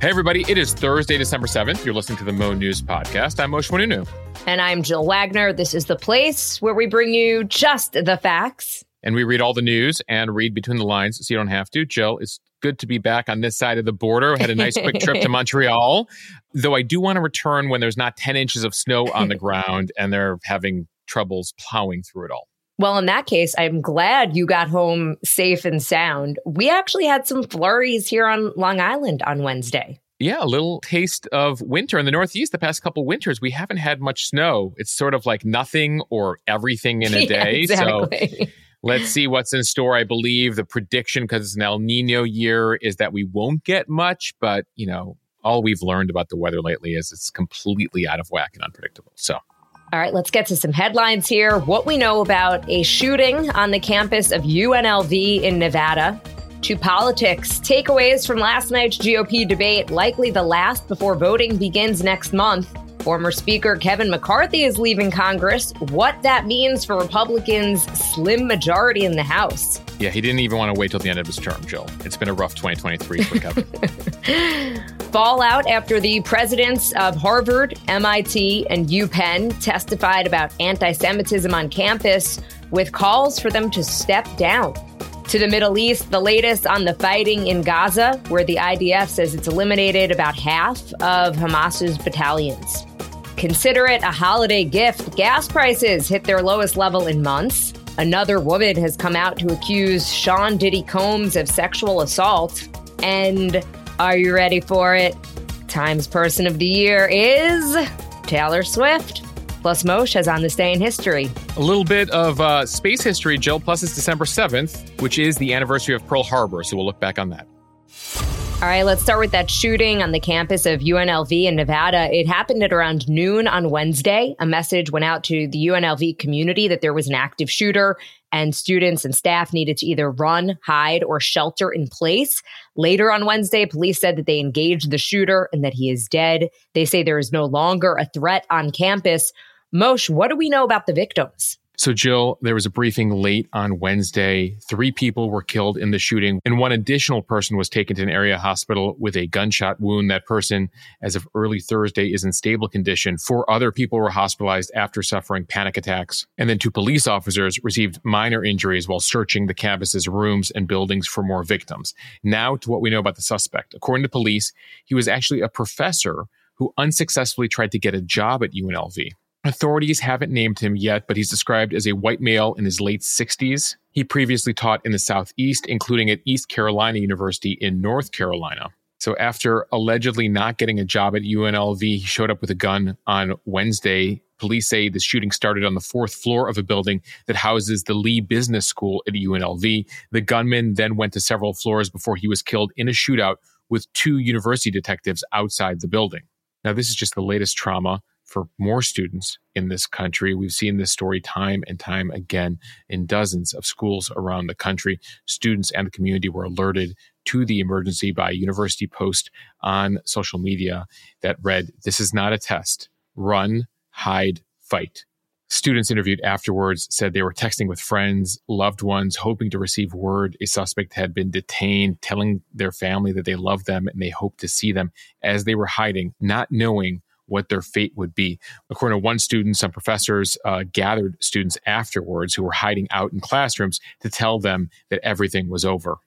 Hey, everybody. It is Thursday, December 7th. You're listening to the Mo News Podcast. I'm Moshe Oinounou. And I'm Jill Wagner. This is the place where we bring you just the facts. And we read all the news and read between the lines so you don't have to. Jill, it's good to be back on this side of the border. Had a nice quick trip to Montreal. Though I do want to return when there's not 10 inches of snow on the ground and they're having troubles plowing through it all. Well, in that case, I'm glad you got home safe and sound. We actually had some flurries here on Long Island on Wednesday. Yeah, a little taste of winter in the Northeast. The past couple winters, we haven't had much snow. It's sort of like nothing or everything in a Yeah, day. exactly. So let's see what's in store. I believe the prediction, because it's an El Nino year, is that we won't get much. But, you know, all we've learned about the weather lately is it's completely out of whack and unpredictable. So All right, let's get to some headlines here. What we know about a shooting on the campus of UNLV in Nevada. To politics, takeaways from last night's GOP debate, likely the last before voting begins next month. Former Speaker Kevin McCarthy is leaving Congress. What that means for Republicans' slim majority in the House. Yeah, he didn't even want to wait till the end of his term, Jill. It's been a rough 2023 for Kevin. Fallout after the presidents of Harvard, MIT, and UPenn testified about anti Semitism on campus with calls for them to step down. To the Middle East, the latest on the fighting in Gaza, where the IDF says it's eliminated about half of Hamas's battalions. Consider it a holiday gift. Gas prices hit their lowest level in months. Another woman has come out to accuse Sean Diddy Combs of sexual assault. And are you ready for it? Times Person of the Year is Taylor Swift. Plus, Moshe has on this day in history. a little bit of uh, space history, Jill, plus it's December 7th, which is the anniversary of Pearl Harbor. So we'll look back on that. All right, let's start with that shooting on the campus of UNLV in Nevada. It happened at around noon on Wednesday. A message went out to the UNLV community that there was an active shooter and students and staff needed to either run, hide, or shelter in place. Later on Wednesday, police said that they engaged the shooter and that he is dead. They say there is no longer a threat on campus. Moshe, what do we know about the victims? So, Jill, there was a briefing late on Wednesday. Three people were killed in the shooting, and one additional person was taken to an area hospital with a gunshot wound. That person, as of early Thursday, is in stable condition. Four other people were hospitalized after suffering panic attacks. And then two police officers received minor injuries while searching the campus's rooms and buildings for more victims. Now, to what we know about the suspect. According to police, he was actually a professor who unsuccessfully tried to get a job at UNLV. Authorities haven't named him yet, but he's described as a white male in his late 60s. He previously taught in the Southeast, including at East Carolina University in North Carolina. So, after allegedly not getting a job at UNLV, he showed up with a gun on Wednesday. Police say the shooting started on the fourth floor of a building that houses the Lee Business School at UNLV. The gunman then went to several floors before he was killed in a shootout with two university detectives outside the building. Now, this is just the latest trauma for more students in this country. We've seen this story time and time again in dozens of schools around the country. Students and the community were alerted to the emergency by a university post on social media that read, This is not a test. Run, hide, fight. Students interviewed afterwards said they were texting with friends, loved ones, hoping to receive word a suspect had been detained, telling their family that they loved them and they hoped to see them as they were hiding, not knowing what their fate would be. According to one student, some professors uh, gathered students afterwards who were hiding out in classrooms to tell them that everything was over.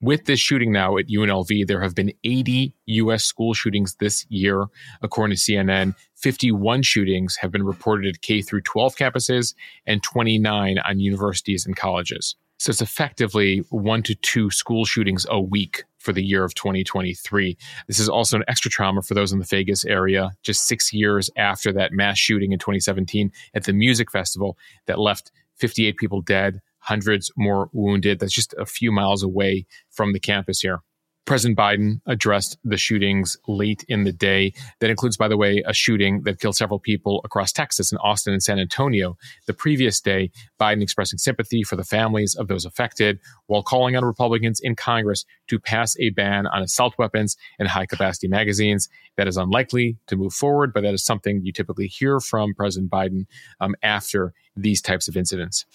With this shooting now at UNLV, there have been 80 U.S. school shootings this year. According to CNN, 51 shootings have been reported at K through 12 campuses and 29 on universities and colleges. So it's effectively one to two school shootings a week for the year of 2023. This is also an extra trauma for those in the Vegas area, just six years after that mass shooting in 2017 at the music festival that left 58 people dead, hundreds more wounded. That's just a few miles away from the campus here. President Biden addressed the shootings late in the day. That includes, by the way, a shooting that killed several people across Texas in Austin and San Antonio. The previous day, Biden expressing sympathy for the families of those affected while calling on Republicans in Congress to pass a ban on assault weapons and high capacity magazines That is unlikely to move forward, but that is something you typically hear from President Biden um, after these types of incidents.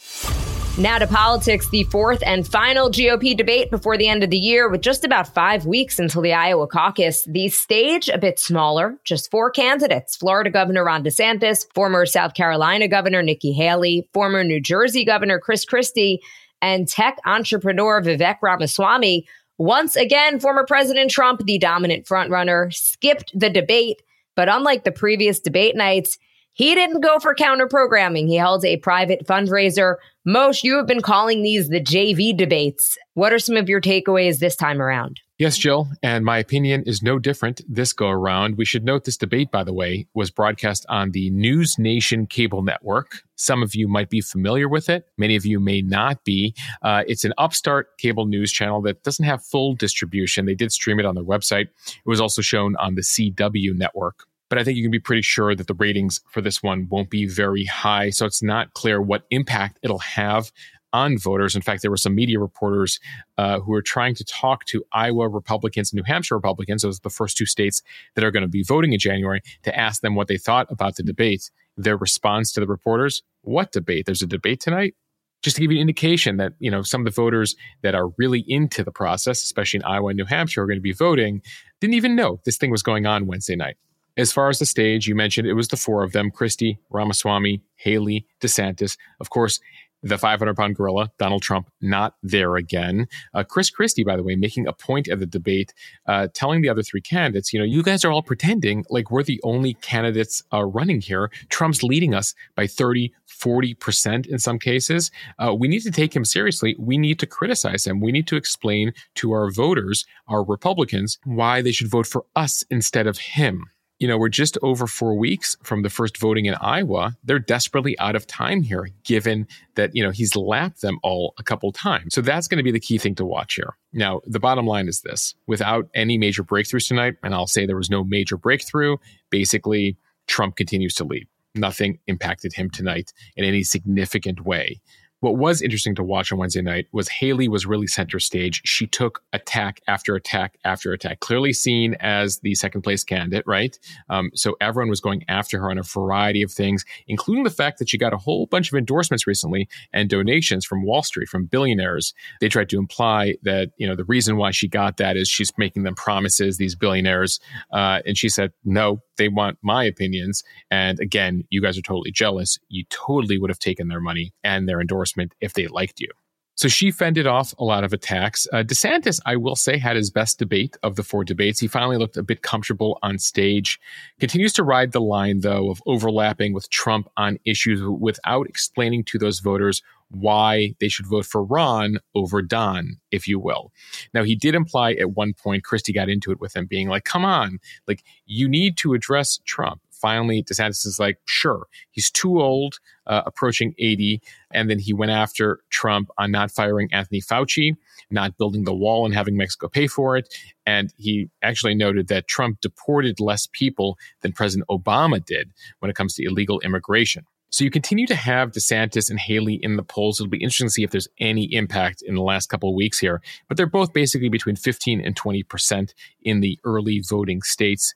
Now to politics, the fourth and final GOP debate before the end of the year, with just about five weeks until the Iowa caucus. The stage a bit smaller, just four candidates Florida Governor Ron DeSantis, former South Carolina Governor Nikki Haley, former New Jersey Governor Chris Christie, and tech entrepreneur Vivek Ramaswamy. Once again, former President Trump, the dominant frontrunner, skipped the debate. But unlike the previous debate nights, he didn't go for counter programming. He held a private fundraiser. Moshe, you have been calling these the JV debates. What are some of your takeaways this time around? Yes, Jill, and my opinion is no different this go around. We should note this debate, by the way, was broadcast on the News Nation cable network. Some of you might be familiar with it, many of you may not be. Uh, it's an upstart cable news channel that doesn't have full distribution. They did stream it on their website. It was also shown on the CW network but I think you can be pretty sure that the ratings for this one won't be very high. So it's not clear what impact it'll have on voters. In fact, there were some media reporters uh, who were trying to talk to Iowa Republicans and New Hampshire Republicans, those are the first two states that are going to be voting in January, to ask them what they thought about the debate. Their response to the reporters, what debate? There's a debate tonight? Just to give you an indication that, you know, some of the voters that are really into the process, especially in Iowa and New Hampshire, are going to be voting, didn't even know this thing was going on Wednesday night. As far as the stage, you mentioned it was the four of them Christie, Ramaswamy, Haley, DeSantis. Of course, the 500 pound gorilla, Donald Trump, not there again. Uh, Chris Christie, by the way, making a point of the debate, uh, telling the other three candidates, you know, you guys are all pretending like we're the only candidates uh, running here. Trump's leading us by 30, 40% in some cases. Uh, we need to take him seriously. We need to criticize him. We need to explain to our voters, our Republicans, why they should vote for us instead of him you know, we're just over four weeks from the first voting in Iowa. They're desperately out of time here, given that, you know, he's lapped them all a couple times. So that's going to be the key thing to watch here. Now, the bottom line is this without any major breakthroughs tonight, and I'll say there was no major breakthrough, basically, Trump continues to lead. Nothing impacted him tonight in any significant way. What was interesting to watch on Wednesday night was Haley was really center stage. She took attack after attack after attack, clearly seen as the second place candidate, right? Um, so everyone was going after her on a variety of things, including the fact that she got a whole bunch of endorsements recently and donations from Wall Street, from billionaires. They tried to imply that, you know, the reason why she got that is she's making them promises, these billionaires. Uh, and she said, no, they want my opinions. And again, you guys are totally jealous. You totally would have taken their money and their endorsement if they liked you. So she fended off a lot of attacks. Uh, DeSantis, I will say, had his best debate of the four debates. He finally looked a bit comfortable on stage. Continues to ride the line, though, of overlapping with Trump on issues without explaining to those voters why they should vote for Ron over Don, if you will. Now, he did imply at one point, Christie got into it with him, being like, come on, like, you need to address Trump finally DeSantis is like, sure, he's too old, uh, approaching 80. And then he went after Trump on not firing Anthony Fauci, not building the wall and having Mexico pay for it. And he actually noted that Trump deported less people than President Obama did when it comes to illegal immigration. So you continue to have DeSantis and Haley in the polls. It'll be interesting to see if there's any impact in the last couple of weeks here. But they're both basically between 15 and 20% in the early voting states.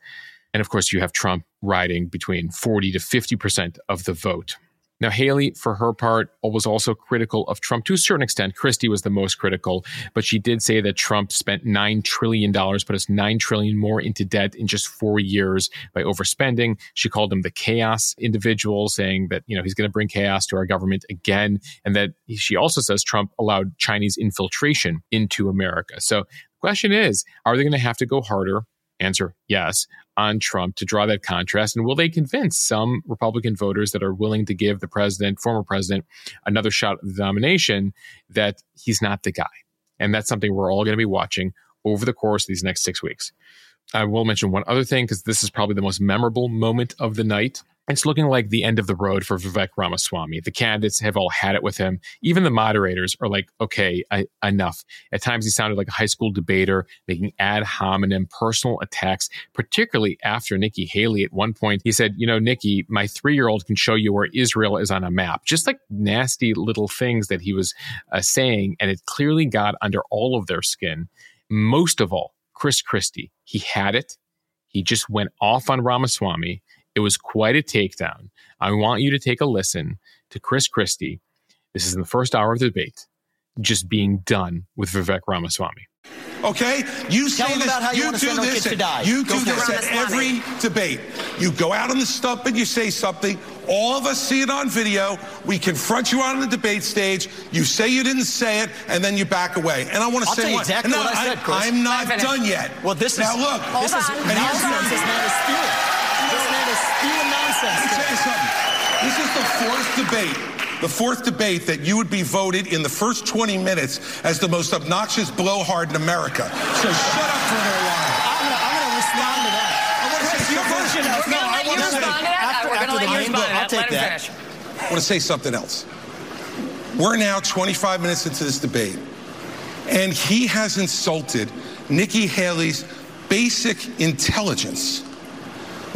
And of course, you have Trump riding between 40 to 50% of the vote. Now, Haley, for her part, was also critical of Trump to a certain extent. Christie was the most critical, but she did say that Trump spent $9 trillion, put us 9 trillion more into debt in just four years by overspending. She called him the chaos individual, saying that, you know, he's going to bring chaos to our government again. And that she also says Trump allowed Chinese infiltration into America. So the question is, are they going to have to go harder Answer yes on Trump to draw that contrast. And will they convince some Republican voters that are willing to give the president, former president, another shot at the nomination that he's not the guy? And that's something we're all going to be watching over the course of these next six weeks. I will mention one other thing because this is probably the most memorable moment of the night. It's looking like the end of the road for Vivek Ramaswamy. The candidates have all had it with him. Even the moderators are like, okay, I, enough. At times, he sounded like a high school debater, making ad hominem personal attacks, particularly after Nikki Haley. At one point, he said, You know, Nikki, my three year old can show you where Israel is on a map. Just like nasty little things that he was uh, saying. And it clearly got under all of their skin. Most of all, Chris Christie, he had it He just went off on Ramaswamy. It was quite a takedown. I want you to take a listen to Chris Christie. This is in the first hour of the debate, just being done with Vivek Ramaswamy. Okay? You say this, you, you do this, at, you do this at every debate. You go out on the stump and you say something. All of us see it on video. We confront you on the debate stage. You say you didn't say it, and then you back away. And I want to say one. exactly no, what I said, Chris. I'm not done yet. Well, this now is look. Hold this on. is nonsense. This man is spewing. This man is nonsense. Let me tell you something. This is the fourth debate the fourth debate that you would be voted in the first 20 minutes as the most obnoxious blowhard in America. So shut up for a little while. I'm going to respond to that. I want to say your version. We're going to let you respond to that. We're going to let you respond to that. I'll take that. I want to say something else. We're now 25 minutes into this debate, and he has insulted Nikki Haley's basic intelligence,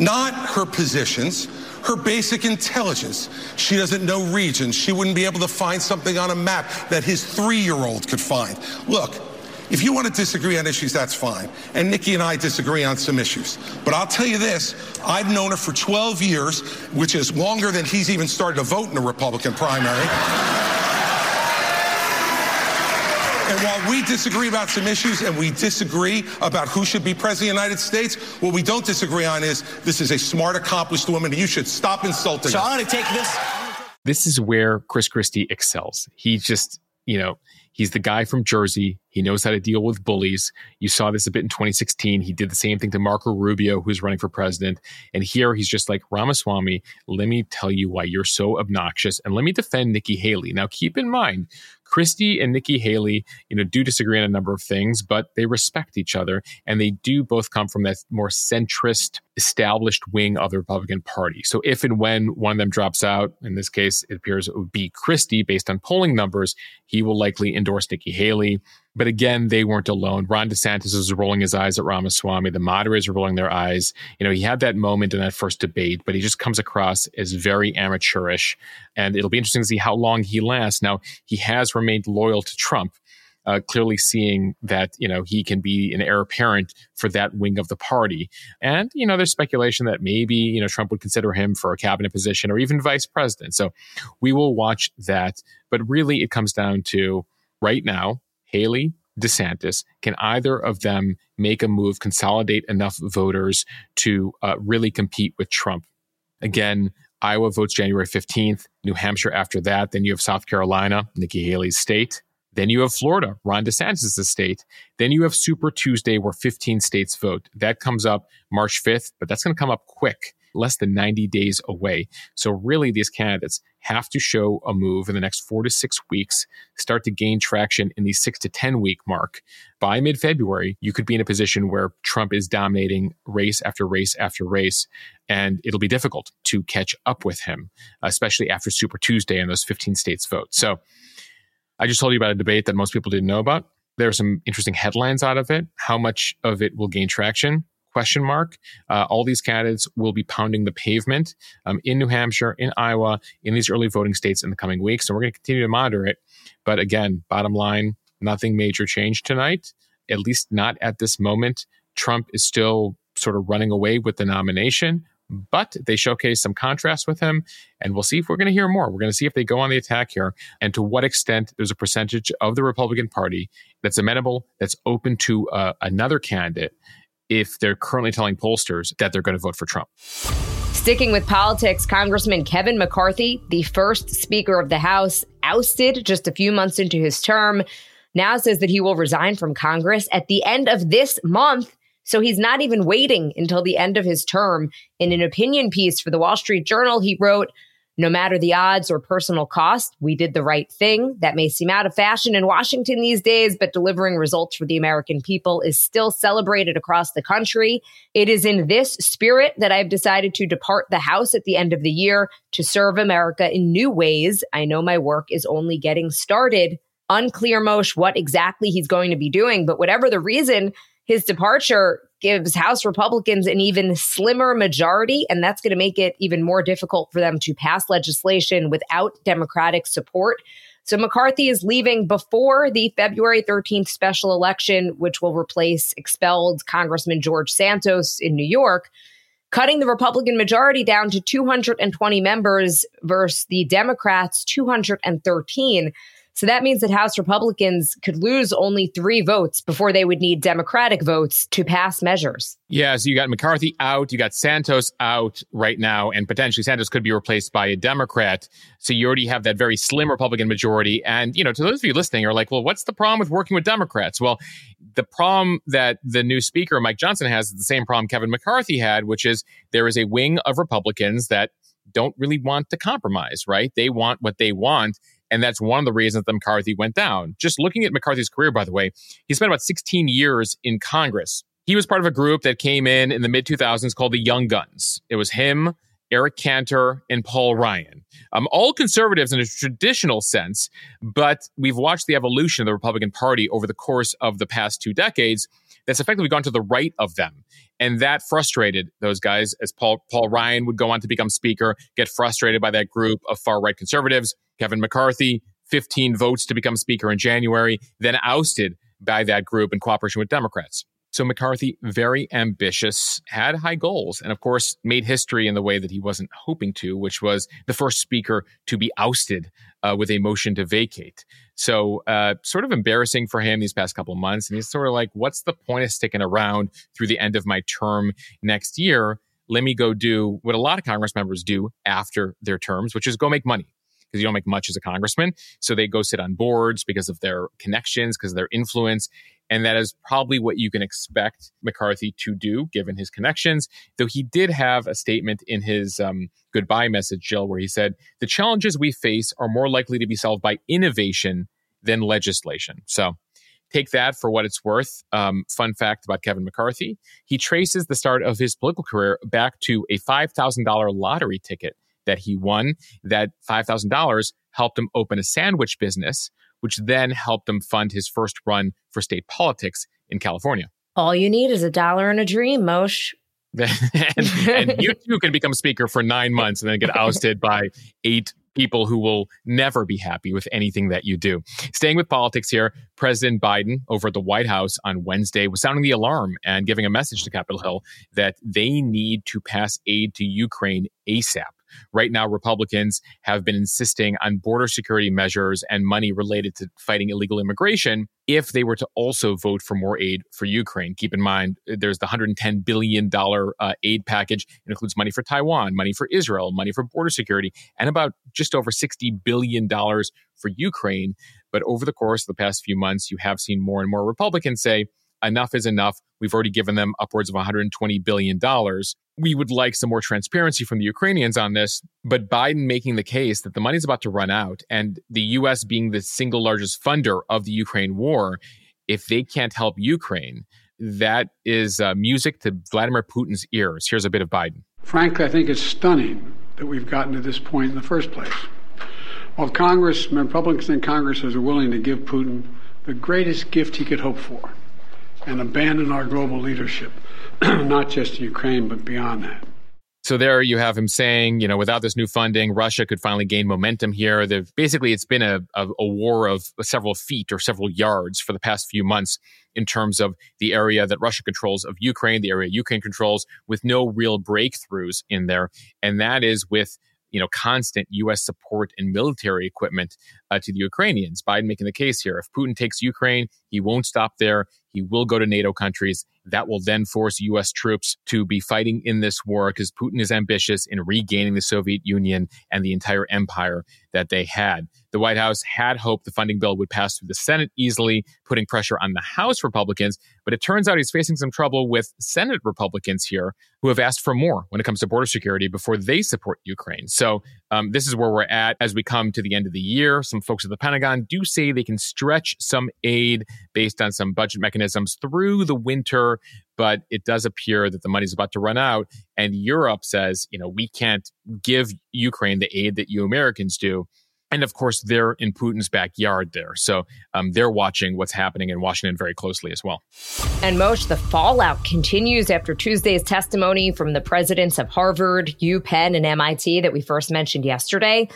not her positions her basic intelligence. She doesn't know regions. She wouldn't be able to find something on a map that his three year old could find. Look, if you want to disagree on issues, that's fine. And Nikki and I disagree on some issues. But I'll tell you this I've known her for 12 years, which is longer than he's even started to vote in the Republican primary. And while we disagree about some issues and we disagree about who should be president of the United States, what we don't disagree on is this is a smart, accomplished woman, and you should stop insulting so her. So I'm going to take this. This is where Chris Christie excels. He just, you know, He's the guy from Jersey. He knows how to deal with bullies. You saw this a bit in 2016. He did the same thing to Marco Rubio, who's running for president. And here he's just like, Ramaswamy, let me tell you why you're so obnoxious and let me defend Nikki Haley. Now, keep in mind, Christie and Nikki Haley, you know, do disagree on a number of things, but they respect each other and they do both come from that more centrist, established wing of the Republican Party. So if and when one of them drops out, in this case, it appears it would be Christie based on polling numbers, he will likely endorse Nikki Haley. But again, they weren't alone. Ron DeSantis was rolling his eyes at Ramaswamy. The moderates were rolling their eyes. You know, he had that moment in that first debate, but he just comes across as very amateurish. And it'll be interesting to see how long he lasts. Now, he has remained loyal to Trump, uh, clearly seeing that you know he can be an heir apparent for that wing of the party. And you know, there's speculation that maybe you know Trump would consider him for a cabinet position or even vice president. So we will watch that. But really, it comes down to right now Haley, DeSantis, can either of them make a move, consolidate enough voters to uh, really compete with Trump? Again, Iowa votes January 15th, New Hampshire after that. Then you have South Carolina, Nikki Haley's state. Then you have Florida, Ron DeSantis' state. Then you have Super Tuesday, where 15 states vote. That comes up March 5th, but that's going to come up quick less than 90 days away. So, really, these candidates have to show a move in the next four to six weeks, start to gain traction in the six to 10 week mark. By mid February, you could be in a position where Trump is dominating race after race after race, and it'll be difficult to catch up with him, especially after Super Tuesday and those 15 states vote. So, I just told you about a debate that most people didn't know about. There are some interesting headlines out of it. How much of it will gain traction? Question mark. Uh, all these candidates will be pounding the pavement um, in New Hampshire, in Iowa, in these early voting states in the coming weeks. So we're going to continue to monitor it. But again, bottom line, nothing major changed tonight, at least not at this moment. Trump is still sort of running away with the nomination, but they showcase some contrast with him. And we'll see if we're going to hear more. We're going to see if they go on the attack here and to what extent there's a percentage of the Republican Party that's amenable, that's open to uh, another candidate if they're currently telling pollsters that they're going to vote for Trump. Sticking with politics, Congressman Kevin McCarthy, the first Speaker of the House, ousted just a few months into his term, now says that he will resign from Congress at the end of this month. So he's not even waiting until the end of his term. In an opinion piece for the Wall Street Journal, he wrote, no matter the odds or personal cost, we did the right thing. That may seem out of fashion in Washington these days, but delivering results for the American people is still celebrated across the country. It is in this spirit that I've decided to depart the House at the end of the year to serve America in new ways. I know my work is only getting started. Unclear, Moshe, what exactly he's going to be doing, but whatever the reason, his departure gives House Republicans an even slimmer majority, and that's going to make it even more difficult for them to pass legislation without Democratic support. So McCarthy is leaving before the February 13th special election, which will replace expelled Congressman George Santos in New York, cutting the Republican majority down to 220 members versus the Democrats' 213. So that means that House Republicans could lose only three votes before they would need Democratic votes to pass measures. Yeah, so you got McCarthy out, you got Santos out right now, and potentially Santos could be replaced by a Democrat. So you already have that very slim Republican majority. And, you know, to those of you listening are like, well, what's the problem with working with Democrats? Well, the problem that the new speaker, Mike Johnson, has is the same problem Kevin McCarthy had, which is there is a wing of Republicans that don't really want to compromise, right? They want what they want. And that's one of the reasons that McCarthy went down. Just looking at McCarthy's career, by the way, he spent about 16 years in Congress. He was part of a group that came in in the mid 2000s called the Young Guns. It was him, Eric Cantor, and Paul Ryan. Um, all conservatives in a traditional sense, but we've watched the evolution of the Republican Party over the course of the past two decades that's effectively gone to the right of them. And that frustrated those guys as Paul, Paul Ryan would go on to become speaker, get frustrated by that group of far right conservatives. Kevin McCarthy, 15 votes to become speaker in January, then ousted by that group in cooperation with Democrats. So McCarthy, very ambitious, had high goals, and of course, made history in the way that he wasn't hoping to, which was the first speaker to be ousted uh, with a motion to vacate. So, uh, sort of embarrassing for him these past couple of months. And he's sort of like, what's the point of sticking around through the end of my term next year? Let me go do what a lot of Congress members do after their terms, which is go make money because you don't make much as a congressman. So they go sit on boards because of their connections, because of their influence. And that is probably what you can expect McCarthy to do, given his connections. Though he did have a statement in his um, goodbye message, Jill, where he said, The challenges we face are more likely to be solved by innovation than legislation. So take that for what it's worth. Um, fun fact about Kevin McCarthy he traces the start of his political career back to a $5,000 lottery ticket that he won. That $5,000 helped him open a sandwich business, which then helped him fund his first run for state politics in California. All you need is a dollar and a dream, Moshe. and, and, you too can become speaker for nine months and then get ousted by eight people who will never be happy with anything that you do. Staying with politics here, President Biden over at the White House on Wednesday was sounding the alarm and giving a message to Capitol Hill that they need to pass aid to Ukraine ASAP. Right now, Republicans have been insisting on border security measures and money related to fighting illegal immigration if they were to also vote for more aid for Ukraine. Keep in mind, there's the $110 billion uh, aid package. It includes money for Taiwan, money for Israel, money for border security, and about just over $60 billion for Ukraine. But over the course of the past few months, you have seen more and more Republicans say, enough is enough. We've already given them upwards of $120 billion. We would like some more transparency from the Ukrainians on this, but Biden making the case that the money's about to run out and the US being the single largest funder of the Ukraine war, if they can't help Ukraine, that is uh, music to Vladimir Putin's ears. Here's a bit of Biden. Frankly, I think it's stunning that we've gotten to this point in the first place. While Congress, Republicans in Congress are willing to give Putin the greatest gift he could hope for, and abandon our global leadership, not just in Ukraine, but beyond that. So there you have him saying, you know, without this new funding, Russia could finally gain momentum here. They've, basically, it's been a, a, a, war of several feet or several yards for the past few months in terms of the area that Russia controls of Ukraine, the area Ukraine controls, with no real breakthroughs in there. And that is with you know constant U.S. support and military equipment uh, to the Ukrainians. Biden making the case here: if Putin takes Ukraine, he won't stop there. He will go to NATO countries. That will then force U.S. troops to be fighting in this war because Putin is ambitious in regaining the Soviet Union and the entire empire that they had. The White House had hoped the funding bill would pass through the Senate easily, putting pressure on the House Republicans, but it turns out he's facing some trouble with Senate Republicans here who have asked for more when it comes to border security before they support Ukraine. So um, this is where we're at as we come to the end of the year. Some folks at the Pentagon do say they can stretch some aid based on some budget mechanisms through the winter, but it does appear that the money's about to run out. And Europe says, you know, we can't give Ukraine the aid that you Americans do. And of course, they're in Putin's backyard there. So um, they're watching what's happening in Washington very closely as well. And Moshe, the fallout continues after Tuesday's testimony from the presidents of Harvard, UPenn, and MIT that we first mentioned yesterday.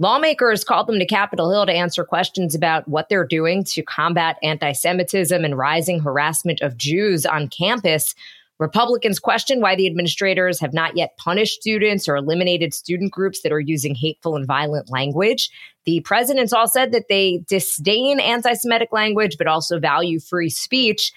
Lawmakers called them to Capitol Hill to answer questions about what they're doing to combat anti Semitism and rising harassment of Jews on campus. Republicans question why the administrators have not yet punished students or eliminated student groups that are using hateful and violent language. The presidents all said that they disdain anti Semitic language, but also value free speech.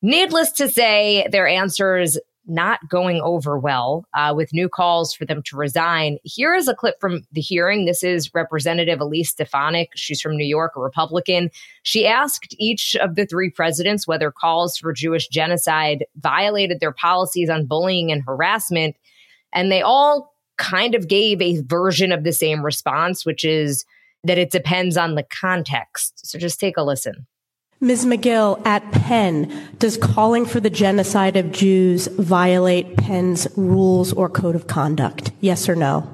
Needless to say, their answers not going over well uh, with new calls for them to resign. Here is a clip from the hearing. This is Representative Elise Stefanik. She's from New York, a Republican. She asked each of the three presidents whether calls for Jewish genocide violated their policies on bullying and harassment. And they all kind of gave a version of the same response, which is that it depends on the context. So just take a listen. Ms. Magill, at Penn, does calling for the genocide of Jews violate Penn's rules or code of conduct? Yes or no?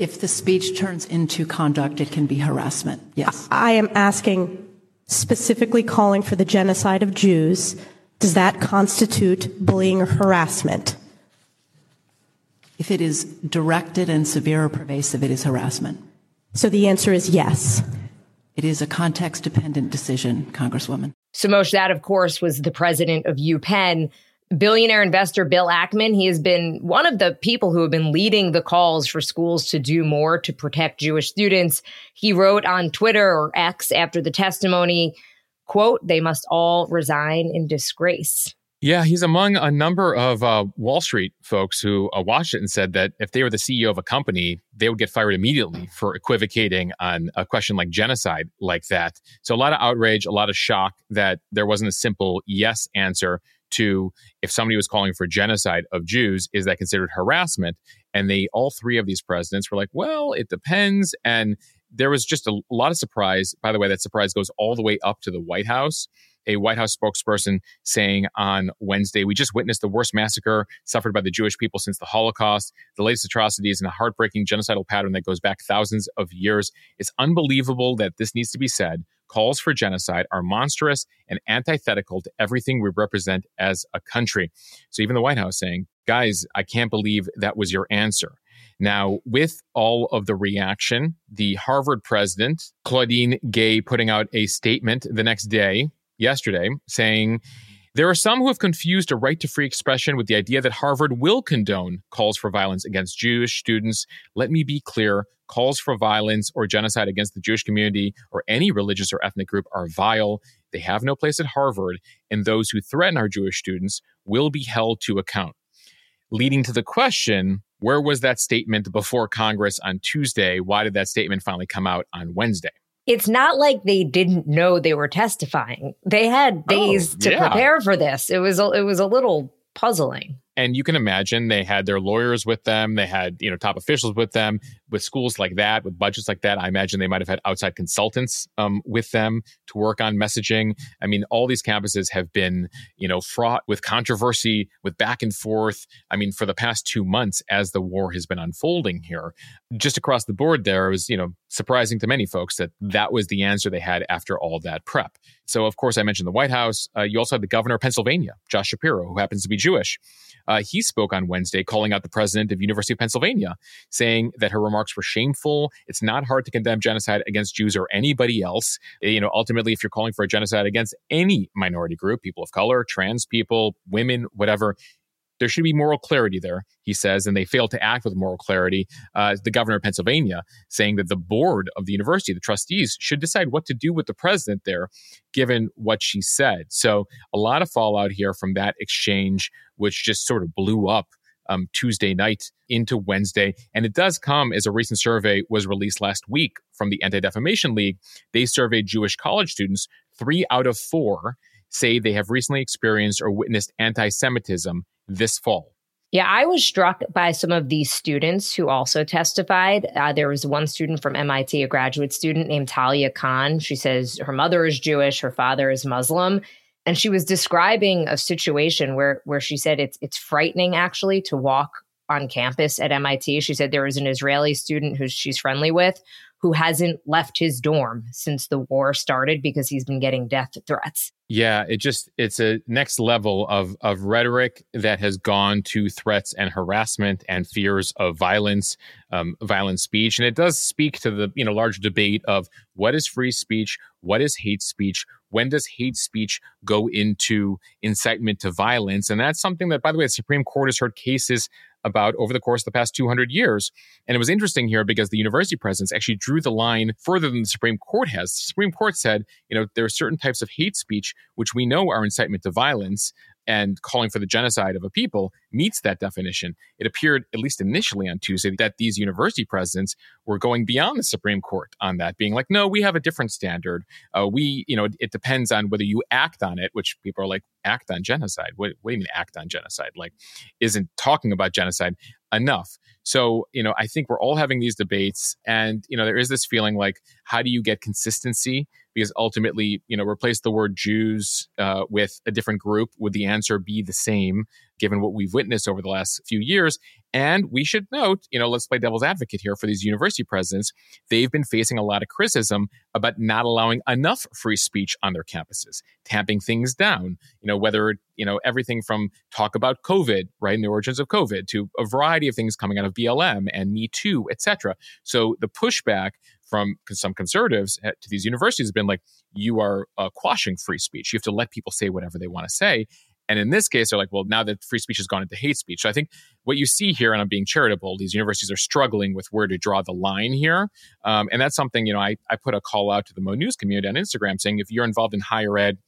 If the speech turns into conduct, it can be harassment. Yes. I am asking specifically calling for the genocide of Jews. Does that constitute bullying or harassment? If it is directed and severe or pervasive, it is harassment. So the answer is yes. It is a context dependent decision, Congresswoman. So, Moshe, that, of course, was the president of UPenn. Billionaire investor Bill Ackman, he has been one of the people who have been leading the calls for schools to do more to protect Jewish students. He wrote on Twitter or X after the testimony, quote, they must all resign in disgrace. Yeah, he's among a number of uh, Wall Street folks who uh, watched it and said that if they were the CEO of a company, they would get fired immediately for equivocating on a question like genocide like that. So a lot of outrage, a lot of shock that there wasn't a simple yes answer to if somebody was calling for genocide of Jews, is that considered harassment? And they, all three of these presidents were like, well, it depends. And there was just a, a lot of surprise. By the way, that surprise goes all the way up to the White House a White House spokesperson saying on Wednesday, We just witnessed the worst massacre suffered by the Jewish people since the Holocaust. The latest atrocities in a heartbreaking genocidal pattern that goes back thousands of years. It's unbelievable that this needs to be said. Calls for genocide are monstrous and antithetical to everything we represent as a country. So even the White House saying, Guys, I can't believe that was your answer. Now, with all of the reaction, the Harvard president, Claudine Gay, putting out a statement the next day yesterday saying there are some who have confused a right to free expression with the idea that Harvard will condone calls for violence against Jewish students. Let me be clear calls for violence or genocide against the Jewish community or any religious or ethnic group are vile. They have no place at Harvard, and those who threaten our Jewish students will be held to account. Leading to the question where was that statement before Congress on Tuesday? Why did that statement finally come out on Wednesday? It's not like they didn't know they were testifying. They had oh, days oh, to yeah. prepare for this. It was a, it was a little puzzling. And you can imagine they had their lawyers with them, they had, you know, top officials with them, with schools like that, with budgets like that. I imagine they might have had outside consultants um, with them to work on messaging. I mean, all these campuses have been, you know, fraught with controversy, with back and forth. I mean, for the past two months as the war has been unfolding here, just across the board, there was, you know, surprising to many folks that that was the answer they had after all that prep. So, of course, I mentioned the White House. Uh, you also had the governor of Pennsylvania, Josh Shapiro, who happens to be Jewish. Uh, he spoke on Wednesday, calling out the president of University of Pennsylvania, saying that her remarks were shameful. It's not hard to condemn genocide against Jews or anybody else. Eh, you know, ultimately, if you're calling for a genocide against any minority group, people of color, trans people, women, whatever, there should be moral clarity there, he says, and they failed to act with moral clarity. Uh, the governor of Pennsylvania saying that the board of the university, the trustees, should decide what to do with the president there, given what she said. So, a lot of fallout here from that exchange, which just sort of blew up um, Tuesday night into Wednesday. And it does come as a recent survey was released last week from the Anti Defamation League. They surveyed Jewish college students. Three out of four say they have recently experienced or witnessed anti Semitism this fall. Yeah, I was struck by some of these students who also testified. Uh, there was one student from MIT, a graduate student named Talia Khan. She says her mother is Jewish, her father is Muslim, and she was describing a situation where where she said it's it's frightening actually to walk on campus at MIT. She said there was an Israeli student who she's friendly with who hasn't left his dorm since the war started because he's been getting death threats. Yeah, it just it's a next level of of rhetoric that has gone to threats and harassment and fears of violence, um, violent speech, and it does speak to the you know large debate of what is free speech, what is hate speech, when does hate speech go into incitement to violence, and that's something that, by the way, the Supreme Court has heard cases about over the course of the past 200 years. And it was interesting here because the university presidents actually drew the line further than the Supreme Court has. The Supreme Court said, you know, there are certain types of hate speech which we know are incitement to violence and calling for the genocide of a people meets that definition. It appeared, at least initially on Tuesday, that these university presidents were going beyond the Supreme Court on that, being like, no, we have a different standard. Uh, we, you know, it depends on whether you act on it, which people are like, act on genocide. What, what do you mean act on genocide? Like, isn't talking about genocide enough? So, you know, I think we're all having these debates, and, you know, there is this feeling like, how do you get consistency? Because ultimately, you know, replace the word Jews uh, with a different group. Would the answer be the same, given what we've witnessed over the last few years? And we should note, you know, let's play devil's advocate here for these university presidents. They've been facing a lot of criticism about not allowing enough free speech on their campuses, tamping things down, you know, whether, you know, everything from talk about COVID, right, and the origins of COVID to a variety of things coming out of BLM and Me Too, et cetera. So the pushback from some conservatives to these universities has been like, you are uh, quashing free speech. You have to let people say whatever they want to say. And in this case, they're like, well, now that free speech has gone into hate speech. So I think what you see here, and I'm being charitable, these universities are struggling with where to draw the line here. Um, and that's something, you know, I, I put a call out to the Mo News community on Instagram saying if you're involved in higher ed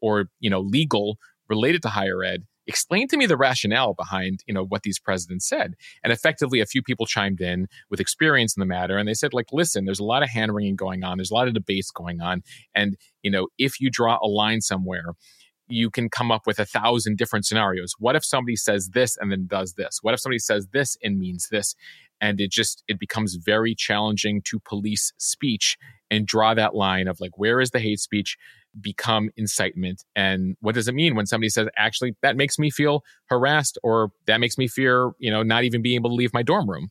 or, you know, legal related to higher ed, explain to me the rationale behind you know what these presidents said. And effectively a few people chimed in with experience in the matter and they said like listen there's a lot of hand wringing going on. There's a lot of debates going on. And you know if you draw a line somewhere you can come up with a thousand different scenarios. What if somebody says this and then does this? What if somebody says this and means this and it just it becomes very challenging to police speech and draw that line of like where is the hate speech become incitement? And what does it mean when somebody says actually that makes me feel harassed or that makes me fear you know not even being able to leave my dorm room?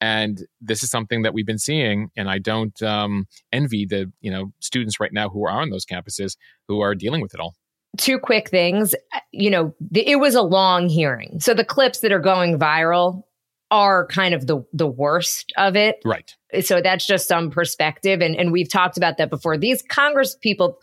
And this is something that we've been seeing and i don't um, envy the you know students right now who are on those campuses who are dealing with it all. Two quick things. You know it was a long hearing. So the clips that are going viral are kind of the the worst of it. Right. So that's just some perspective. And and we've talked about that before. These congress people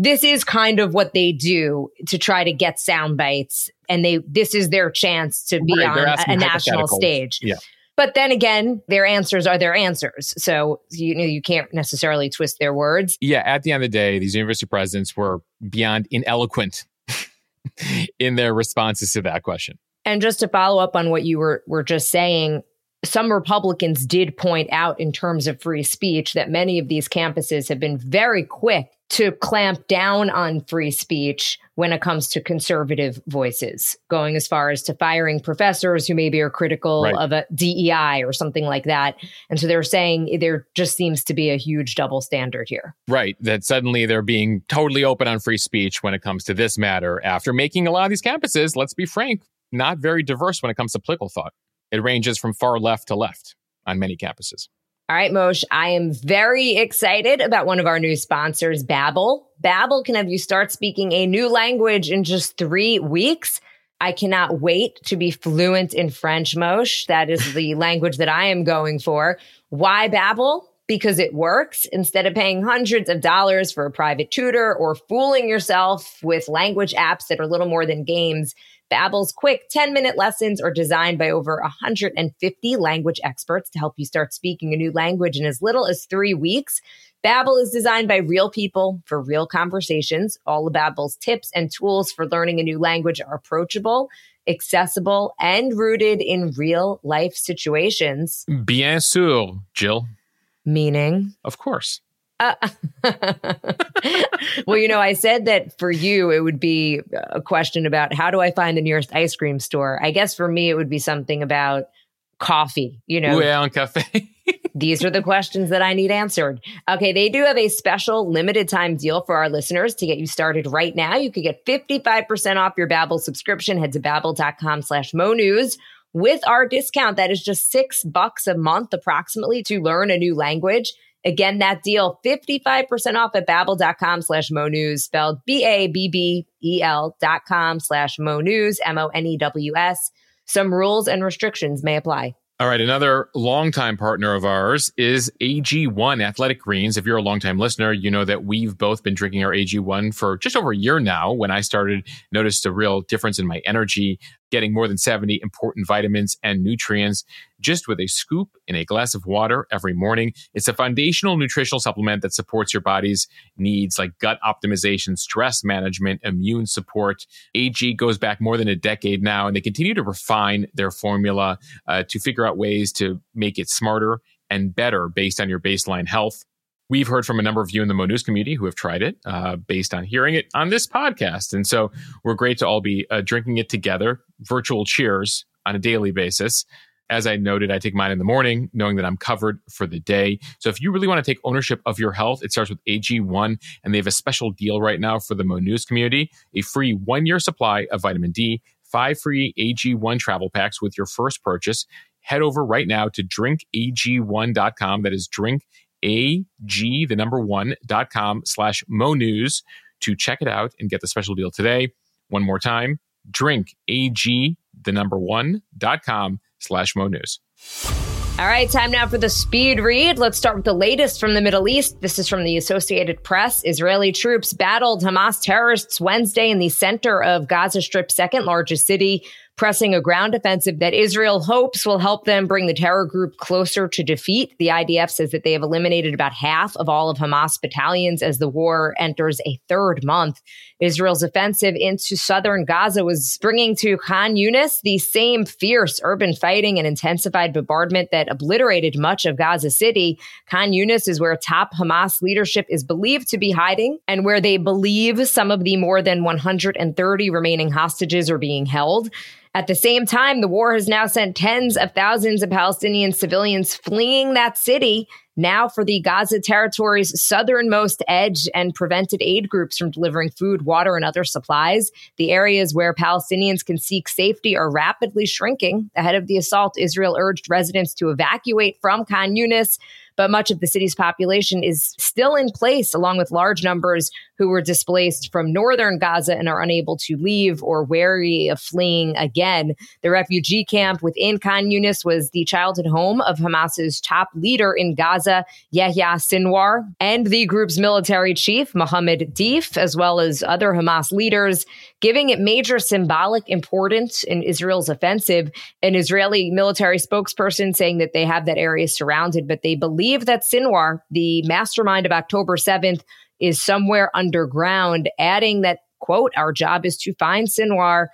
this is kind of what they do to try to get sound bites. And they this is their chance to be right, on a, a national stage. Yeah. But then again their answers are their answers. So you know you can't necessarily twist their words. Yeah at the end of the day these university presidents were beyond ineloquent in their responses to that question and just to follow up on what you were were just saying some Republicans did point out in terms of free speech that many of these campuses have been very quick to clamp down on free speech when it comes to conservative voices, going as far as to firing professors who maybe are critical right. of a DEI or something like that. And so they're saying there just seems to be a huge double standard here. Right. That suddenly they're being totally open on free speech when it comes to this matter after making a lot of these campuses, let's be frank, not very diverse when it comes to political thought. It ranges from far left to left on many campuses. All right, Moshe, I am very excited about one of our new sponsors, Babbel. Babbel can have you start speaking a new language in just three weeks. I cannot wait to be fluent in French, Moshe. That is the language that I am going for. Why Babbel? Because it works. Instead of paying hundreds of dollars for a private tutor or fooling yourself with language apps that are little more than games, Babbel's quick 10-minute lessons are designed by over 150 language experts to help you start speaking a new language in as little as 3 weeks. Babbel is designed by real people for real conversations. All of Babbel's tips and tools for learning a new language are approachable, accessible, and rooted in real life situations. Bien sûr, Jill. Meaning? Of course. Uh, well, you know, I said that for you, it would be a question about how do I find the nearest ice cream store? I guess for me, it would be something about coffee, you know. Yeah, on cafe. These are the questions that I need answered. Okay, they do have a special limited time deal for our listeners to get you started right now. You could get 55% off your Babbel subscription. Head to babbel.com slash Mo News with our discount. That is just six bucks a month approximately to learn a new language. Again, that deal 55% off at babbel.com slash Mo News, spelled B-A-B-B-E-L dot com slash Mo News, M-O-N-E-W-S. Some rules and restrictions may apply. All right, another longtime partner of ours is AG1 Athletic Greens. If you're a longtime listener, you know that we've both been drinking our AG1 for just over a year now. When I started, noticed a real difference in my energy, getting more than 70 important vitamins and nutrients just with a scoop in a glass of water every morning. It's a foundational nutritional supplement that supports your body's needs like gut optimization, stress management, immune support. AG goes back more than a decade now, and they continue to refine their formula uh, to figure out ways to make it smarter and better based on your baseline health. We've heard from a number of you in the Mo News community who have tried it uh, based on hearing it on this podcast. And so we're great to all be uh, drinking it together, virtual cheers on a daily basis. As I noted, I take mine in the morning, knowing that I'm covered for the day. So if you really want to take ownership of your health, it starts with AG1, and they have a special deal right now for the Mo News community a free one year supply of vitamin D, five free AG1 travel packs with your first purchase. Head over right now to drinkag1.com. That is drink ag the number one dot com slash mo news to check it out and get the special deal today. One more time, drink ag the number one dot com slash mo news. All right, time now for the speed read. Let's start with the latest from the Middle East. This is from the Associated Press. Israeli troops battled Hamas terrorists Wednesday in the center of Gaza Strip's second largest city pressing a ground offensive that Israel hopes will help them bring the terror group closer to defeat. The IDF says that they have eliminated about half of all of Hamas battalions as the war enters a third month. Israel's offensive into southern Gaza was bringing to Khan Yunis the same fierce urban fighting and intensified bombardment that obliterated much of Gaza City. Khan Yunis is where top Hamas leadership is believed to be hiding and where they believe some of the more than 130 remaining hostages are being held. At the same time, the war has now sent tens of thousands of Palestinian civilians fleeing that city now for the Gaza territory's southernmost edge and prevented aid groups from delivering food, water, and other supplies. The areas where Palestinians can seek safety are rapidly shrinking. Ahead of the assault, Israel urged residents to evacuate from Khan Yunis but much of the city's population is still in place, along with large numbers who were displaced from northern Gaza and are unable to leave or wary of fleeing again. The refugee camp within Khan Yunis was the childhood home of Hamas's top leader in Gaza, Yahya Sinwar, and the group's military chief, Mohammed Deif, as well as other Hamas leaders giving it major symbolic importance in Israel's offensive. An Israeli military spokesperson saying that they have that area surrounded, but they believe that Sinwar, the mastermind of October 7th, is somewhere underground, adding that, quote, our job is to find Sinwar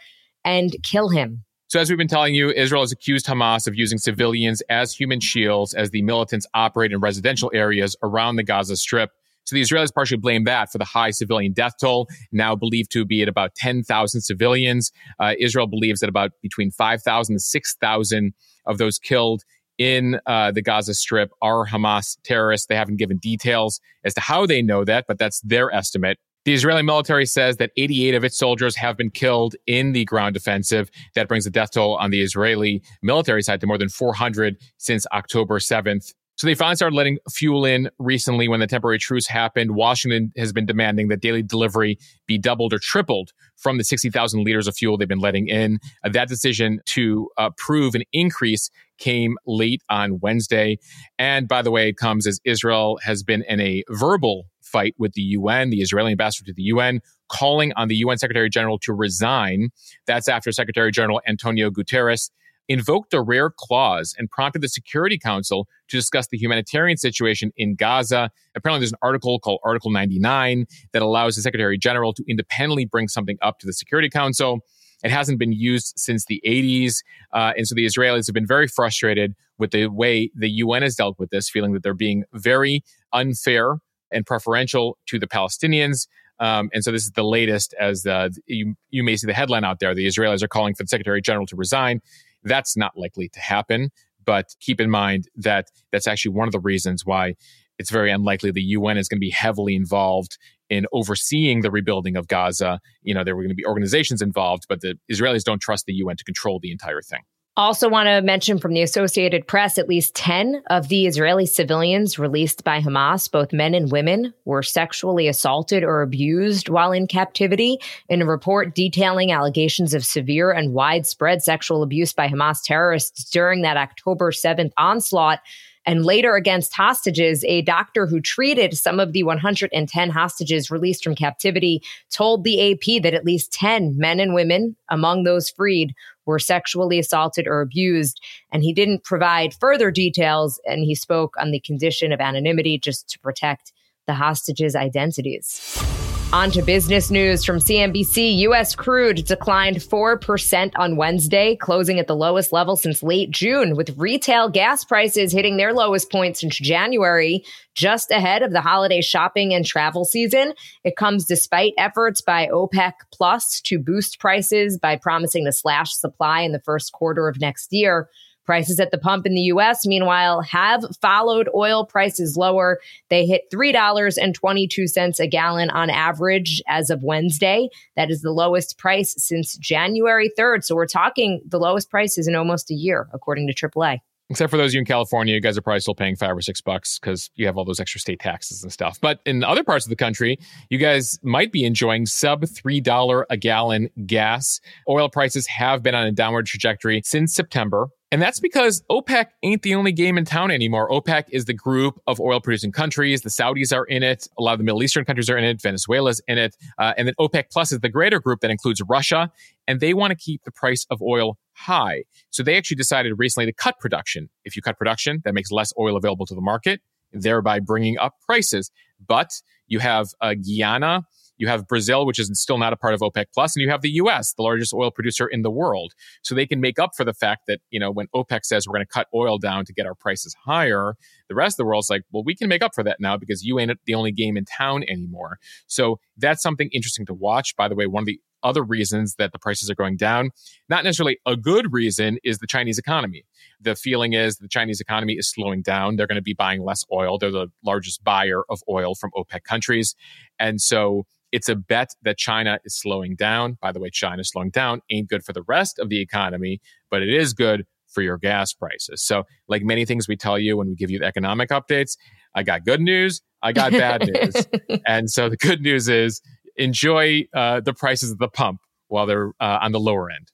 and kill him. So, as we've been telling you, Israel has accused Hamas of using civilians as human shields as the militants operate in residential areas around the Gaza Strip. So the Israelis partially blame that for the high civilian death toll, now believed to be at about 10,000 civilians. Uh, Israel believes that about between 5,000 and 6,000 of those killed in uh, the Gaza Strip are Hamas terrorists. They haven't given details as to how they know that, but that's their estimate. The Israeli military says that 88 of its soldiers have been killed in the ground offensive. That brings the death toll on the Israeli military side to more than 400 since October 7th. So they finally started letting fuel in recently when the temporary truce happened. Washington has been demanding that daily delivery be doubled or tripled from the 60,000 liters of fuel they've been letting in. Uh, that decision to approve an increase came late on Wednesday. And by the way, it comes as Israel has been in a verbal fight with the UN, the Israeli ambassador to the UN, calling on the UN Secretary General to resign. That's after Secretary General Antonio Guterres invoked a rare clause and prompted the Security Council to discuss the humanitarian situation in Gaza. Apparently, there's an article called Article 99 that allows the Secretary General to independently bring something up to the Security Council. It hasn't been used since the 80s. Uh, and so the Israelis have been very frustrated with the way the UN has dealt with this, feeling that they're being very unfair and preferential to the Palestinians. Um, and so this is the latest as you, you may see the headline out there. The Israelis are calling for the Secretary General to resign. That's not likely to happen. But keep in mind that that's actually one of the reasons why it's very unlikely the UN is going to be heavily involved in overseeing the rebuilding of Gaza. You know, there were going to be organizations involved, but the Israelis don't trust the UN to control the entire thing. Also, want to mention from the Associated Press at least 10 of the Israeli civilians released by Hamas, both men and women, were sexually assaulted or abused while in captivity. In a report detailing allegations of severe and widespread sexual abuse by Hamas terrorists during that October 7th onslaught, and later against hostages, a doctor who treated some of the 110 hostages released from captivity told the AP that at least 10 men and women among those freed were sexually assaulted or abused. And he didn't provide further details. And he spoke on the condition of anonymity just to protect the hostages' identities. On to business news from CNBC. U.S. crude declined 4% on Wednesday, closing at the lowest level since late June, with retail gas prices hitting their lowest point since January, just ahead of the holiday shopping and travel season. It comes despite efforts by OPEC Plus to boost prices by promising to slash supply in the first quarter of next year. Prices at the pump in the US, meanwhile, have followed oil prices lower. They hit $3.22 a gallon on average as of Wednesday. That is the lowest price since January 3rd. So we're talking the lowest prices in almost a year, according to AAA. Except for those of you in California, you guys are probably still paying five or six bucks because you have all those extra state taxes and stuff. But in other parts of the country, you guys might be enjoying sub $3 a gallon gas. Oil prices have been on a downward trajectory since September. And that's because OPEC ain't the only game in town anymore. OPEC is the group of oil producing countries. The Saudis are in it. A lot of the Middle Eastern countries are in it. Venezuela's in it. Uh, and then OPEC Plus is the greater group that includes Russia. And they want to keep the price of oil high. So they actually decided recently to cut production. If you cut production, that makes less oil available to the market, thereby bringing up prices. But you have uh, Guyana you have Brazil, which is still not a part of OPEC plus, and you have the US, the largest oil producer in the world. So they can make up for the fact that, you know, when OPEC says we're going to cut oil down to get our prices higher, the rest of the world's like, well, we can make up for that now because you ain't the only game in town anymore. So that's something interesting to watch. By the way, one of the other reasons that the prices are going down, not necessarily a good reason, is the Chinese economy. The feeling is the Chinese economy is slowing down. They're going to be buying less oil. They're the largest buyer of oil from OPEC countries. And so it's a bet that China is slowing down. By the way, China slowing down ain't good for the rest of the economy, but it is good for your gas prices. So, like many things we tell you when we give you the economic updates, I got good news, I got bad news. and so the good news is enjoy uh, the prices at the pump while they're uh, on the lower end.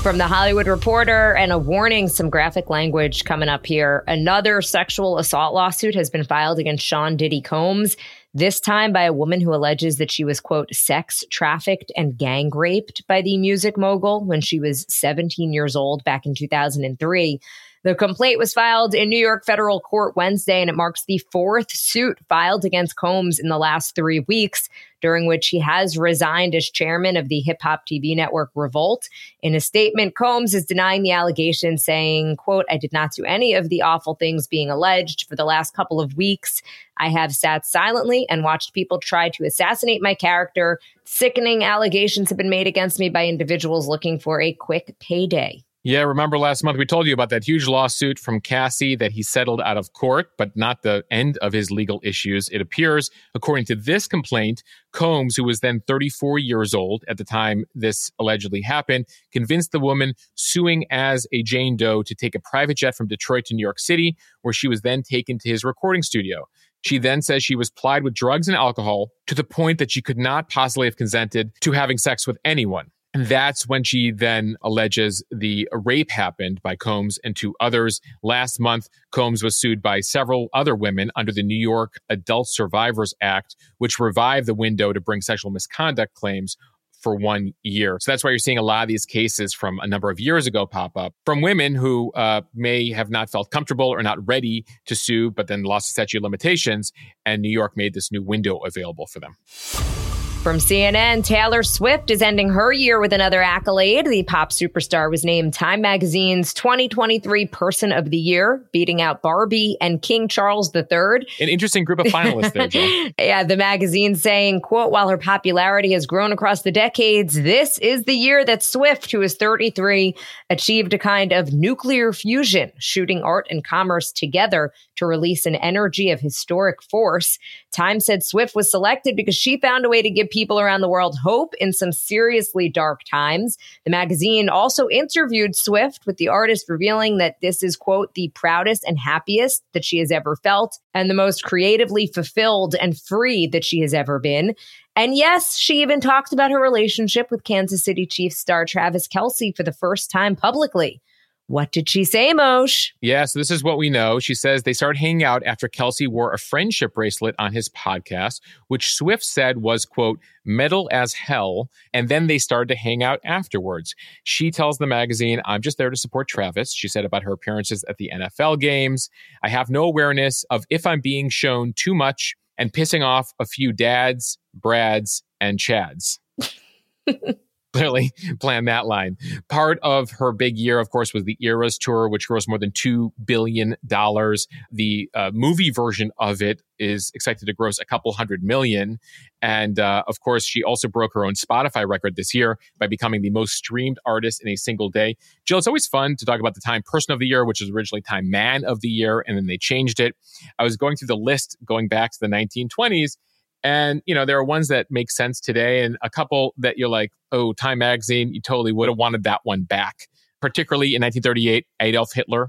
From the Hollywood Reporter and a warning, some graphic language coming up here. Another sexual assault lawsuit has been filed against Sean Diddy Combs this time by a woman who alleges that she was, quote, sex trafficked and gang raped by the music mogul when she was 17 years old back in 2003. The complaint was filed in New York federal court Wednesday, and it marks the fourth suit filed against Combs in the last three weeks, during which he has resigned as chairman of the hip hop TV network Revolt. In a statement, Combs is denying the allegation, saying, quote, I did not do any of the awful things being alleged. For the last couple of weeks, I have sat silently and watched people try to assassinate my character. Sickening allegations have been made against me by individuals looking for a quick payday. Yeah, remember last month we told you about that huge lawsuit from Cassie that he settled out of court, but not the end of his legal issues. It appears, according to this complaint, Combs, who was then 34 years old at the time this allegedly happened, convinced the woman suing as a Jane Doe to take a private jet from Detroit to New York City, where she was then taken to his recording studio. She then says she was plied with drugs and alcohol to the point that she could not possibly have consented to having sex with anyone. And that's when she then alleges the rape happened by Combs and two others. Last month, Combs was sued by several other women under the New York Adult Survivors Act, which revived the window to bring sexual misconduct claims for one year. So that's why you're seeing a lot of these cases from a number of years ago pop up from women who uh, may have not felt comfortable or not ready to sue, but then lost the statute of limitations. And New York made this new window available for them. From CNN, Taylor Swift is ending her year with another accolade. The pop superstar was named Time Magazine's 2023 Person of the Year, beating out Barbie and King Charles III. An interesting group of finalists there, Joe. yeah, the magazine saying, quote, while her popularity has grown across the decades, this is the year that Swift, who is 33, achieved a kind of nuclear fusion, shooting art and commerce together to release an energy of historic force. Time said Swift was selected because she found a way to give people around the world hope in some seriously dark times. The magazine also interviewed Swift with the artist revealing that this is, quote, the proudest and happiest that she has ever felt and the most creatively fulfilled and free that she has ever been. And yes, she even talked about her relationship with Kansas City Chiefs star Travis Kelce for the first time publicly. What did she say, Moshe? Yeah, so this is what we know. She says they started hanging out after Kelce wore a friendship bracelet on his podcast, which Swift said was, quote, metal as hell. And then they started to hang out afterwards. She tells the magazine, I'm just there to support Travis. She said about her appearances at the NFL games. I have no awareness of if I'm being shown too much and pissing off a few dads, Brads, and Chads. clearly planned that line. Part of her big year, of course, was the Eras tour, which grossed more than $2 billion. The uh, movie version of it is expected to gross a couple hundred million. And uh, of course, she also broke her own Spotify record this year by becoming the most streamed artist in a single day. Jill, it's always fun to talk about the Time Person of the Year, which was originally Time Man of the Year, and then they changed it. I was going through the list going back to the 1920s and, you know, there are ones that make sense today and a couple that you're like, oh, Time Magazine, you totally would have wanted that one back. Particularly in 1938, Adolf Hitler,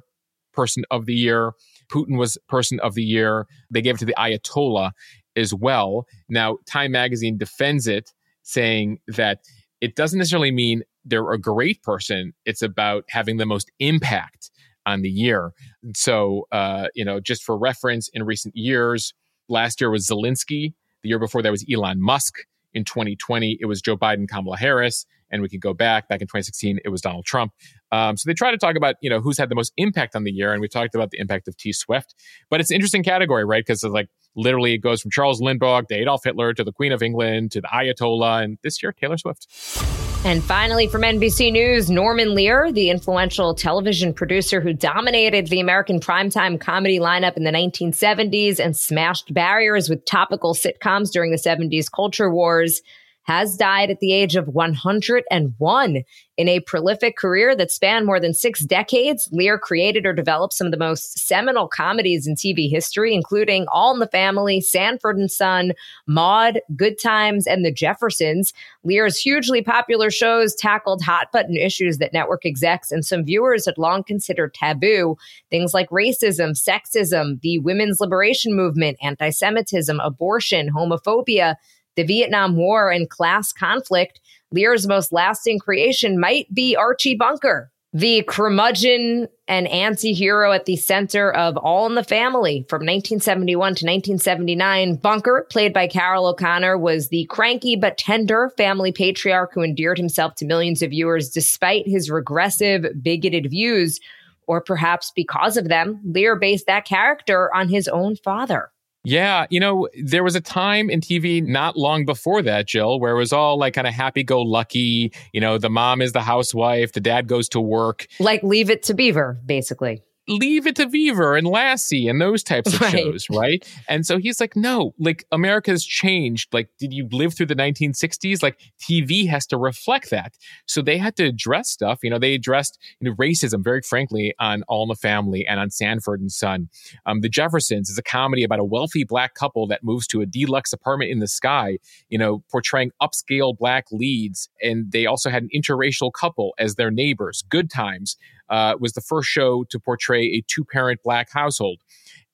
Person of the Year. Putin was Person of the Year. They gave it to the Ayatollah as well. Now, Time Magazine defends it, saying that it doesn't necessarily mean they're a great person. It's about having the most impact on the year. So, uh, you know, just for reference, in recent years, last year was Zelensky, the year before that was Elon Musk. In 2020, it was Joe Biden, Kamala Harris, and we could go back. Back in 2016, it was Donald Trump. Um, so they try to talk about you know who's had the most impact on the year, and we talked about the impact of T Swift. But it's an interesting category, right? Because it's like literally it goes from Charles Lindbergh to Adolf Hitler to the Queen of England to the Ayatollah, and this year Taylor Swift. And finally, from NBC News, Norman Lear, the influential television producer who dominated the American primetime comedy lineup in the 1970s and smashed barriers with topical sitcoms during the 70s culture wars, has died at the age of 101. In a prolific career that spanned more than six decades, Lear created or developed some of the most seminal comedies in TV history, including All in the Family, Sanford and Son, Maude, Good Times, and The Jeffersons. Lear's hugely popular shows tackled hot button issues that network execs and some viewers had long considered taboo. Things like racism, sexism, the women's liberation movement, anti Semitism, abortion, homophobia the Vietnam War and class conflict, Lear's most lasting creation might be Archie Bunker, the curmudgeon and anti hero at the center of All in the Family from 1971 to 1979. Bunker, played by Carroll O'Connor, was the cranky but tender family patriarch who endeared himself to millions of viewers despite his regressive, bigoted views. Or perhaps because of them, Lear based that character on his own father. Yeah, you know, there was a time in TV not long before that, Jill, where it was all like kind of happy go lucky. You know, the mom is the housewife, the dad goes to work. Like Leave It to Beaver, basically. Leave It to Beaver and Lassie and those types of right. shows, right? And so he's like, no, like America's changed. Like, did you live through the 1960s? Like, TV has to reflect that. So they had to address stuff. You know, they addressed you know, racism very frankly on All in the Family and on Sanford and Son. Um, the Jeffersons is a comedy about a wealthy black couple that moves to a deluxe apartment in the sky, you know, portraying upscale black leads. And they also had an interracial couple as their neighbors. Good times uh, was the first show to portray a two parent black household.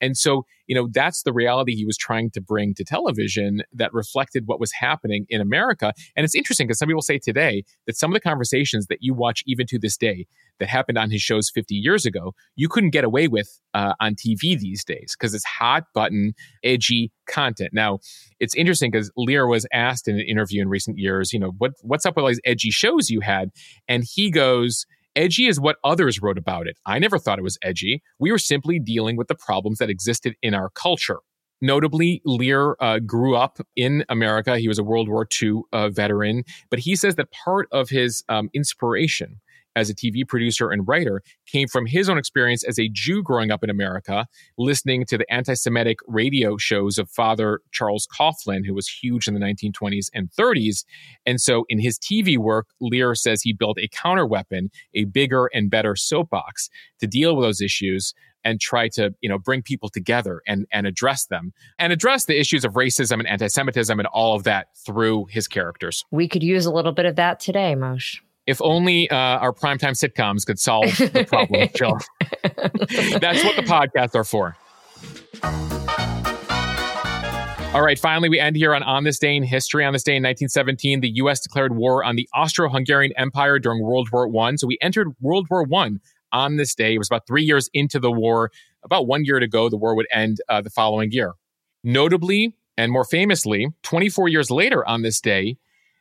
And so, you know, that's the reality he was trying to bring to television that reflected what was happening in America. And it's interesting because some people say today that some of the conversations that you watch even to this day that happened on his shows 50 years ago, you couldn't get away with uh, on TV these days because it's hot button, edgy content. Now, it's interesting because Lear was asked in an interview in recent years, you know, what, what's up with all these edgy shows you had? And he goes, Edgy is what others wrote about it. I never thought it was edgy. We were simply dealing with the problems that existed in our culture. Notably, Lear uh, grew up in America. He was a World War II uh, veteran, but he says that part of his um, inspiration as a TV producer and writer came from his own experience as a Jew growing up in America, listening to the anti Semitic radio shows of Father Charles Coughlin, who was huge in the 1920s and 30s. And so in his TV work, Lear says he built a counter weapon, a bigger and better soapbox to deal with those issues and try to, you know, bring people together and, and address them and address the issues of racism and anti-Semitism and all of that through his characters. We could use a little bit of that today, Moshe. If only uh, our primetime sitcoms could solve the problem, Jill. That's what the podcasts are for. All right, finally, we end here on On This Day in History. On this day in 1917, the U.S. declared war on the Austro-Hungarian Empire during World War I. So we entered World War I on this day. It was about three years into the war. About one year to go, the war would end uh, the following year. Notably, and more famously, 24 years later on this day,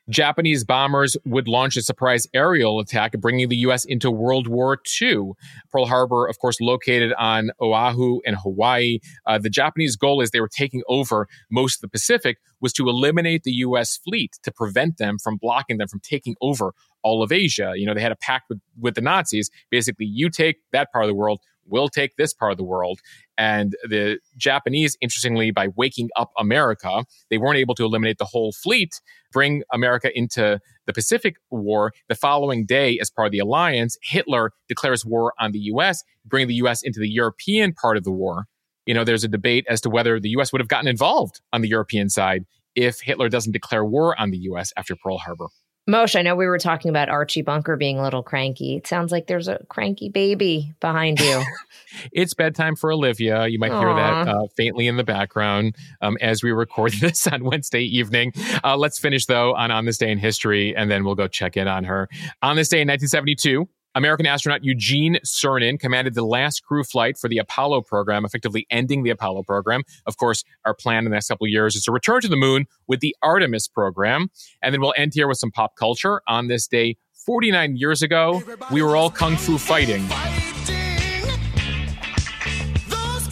Japanese bombers would launch a surprise aerial attack, bringing the U.S. into World War II. Pearl Harbor, of course, located on Oahu in Hawaii. Uh, the Japanese goal, as they were taking over most of the Pacific, was to eliminate the U.S. fleet to prevent them from blocking them from taking over all of Asia. You know, they had a pact with, with the Nazis. Basically, you take that part of the world, we'll take this part of the world. And the Japanese, interestingly, by waking up America, they weren't able to eliminate the whole fleet, bring America into the Pacific War. The following day, as part of the alliance, Hitler declares war on the US, bringing the US into the European part of the war. You know, there's a debate as to whether the US would have gotten involved on the European side if Hitler doesn't declare war on the US after Pearl Harbor. Moshe, I know we were talking about Archie Bunker being a little cranky. It sounds like there's a cranky baby behind you. it's bedtime for Olivia. You might Aww. hear that uh, faintly in the background um, as we record this on Wednesday evening. Uh, let's finish, though, on On This Day in History, and then we'll go check in on her. On this day in 1972, American astronaut Eugene Cernan commanded the last crew flight for the Apollo program, effectively ending the Apollo program. Of course, our plan in the next couple of years is to return to the moon with the Artemis program. And then we'll end here with some pop culture. On this day, 49 years ago, we were all kung fu fighting.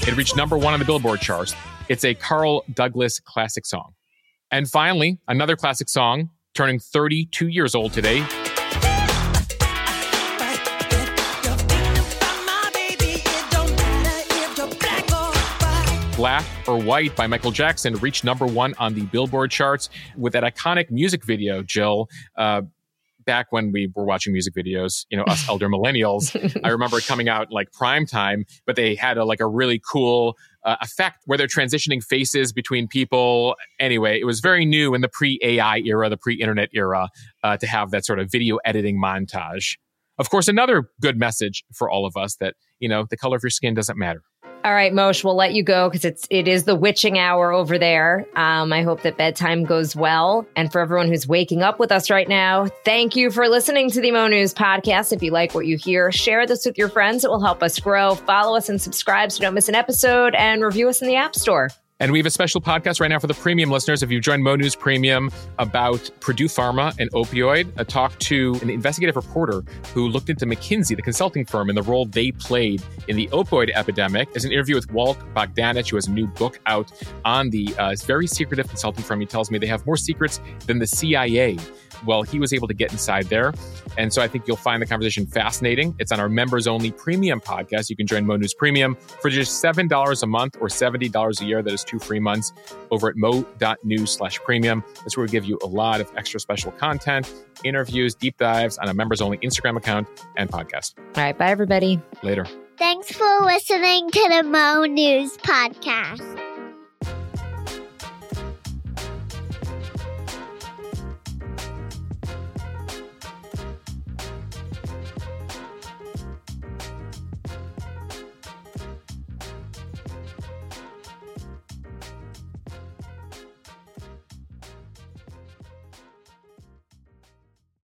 It reached number one on the Billboard charts. It's a Carl Douglas classic song. And finally, another classic song turning 32 years old today. Black or White by Michael Jackson reached number one on the Billboard charts with that iconic music video, Jill. Uh, back when we were watching music videos, you know, us elder millennials, I remember it coming out like prime time, but they had a, like a really cool uh, effect where they're transitioning faces between people. Anyway, it was very new in the pre AI era, the pre internet era, uh, to have that sort of video editing montage. Of course, another good message for all of us that, you know, the color of your skin doesn't matter. All right, Moshe, we'll let you go because it's it is the witching hour over there. Um, I hope that bedtime goes well. And for everyone who's waking up with us right now, thank you for listening to the Mo News podcast. If you like what you hear, share this with your friends. It will help us grow. Follow us and subscribe so you don't miss an episode and review us in the App Store. And we have a special podcast right now for the premium listeners. If you've joined Mo News Premium about Purdue Pharma and opioid, a talk to an investigative reporter who looked into McKinsey, the consulting firm, and the role they played in the opioid epidemic. Is an interview with Walt Bogdanich, who has a new book out on the uh, very secretive consulting firm. He tells me they have more secrets than the CIA well, he was able to get inside there. And so I think you'll find the conversation fascinating. It's on our members only premium podcast. You can join Mo News Premium for just $7 a month or $70 a year. That is two free months over at mo.news slash premium. That's where we give you a lot of extra special content, interviews, deep dives on a members only Instagram account and podcast. All right. Bye, everybody. Later. Thanks for listening to the Mo News Podcast.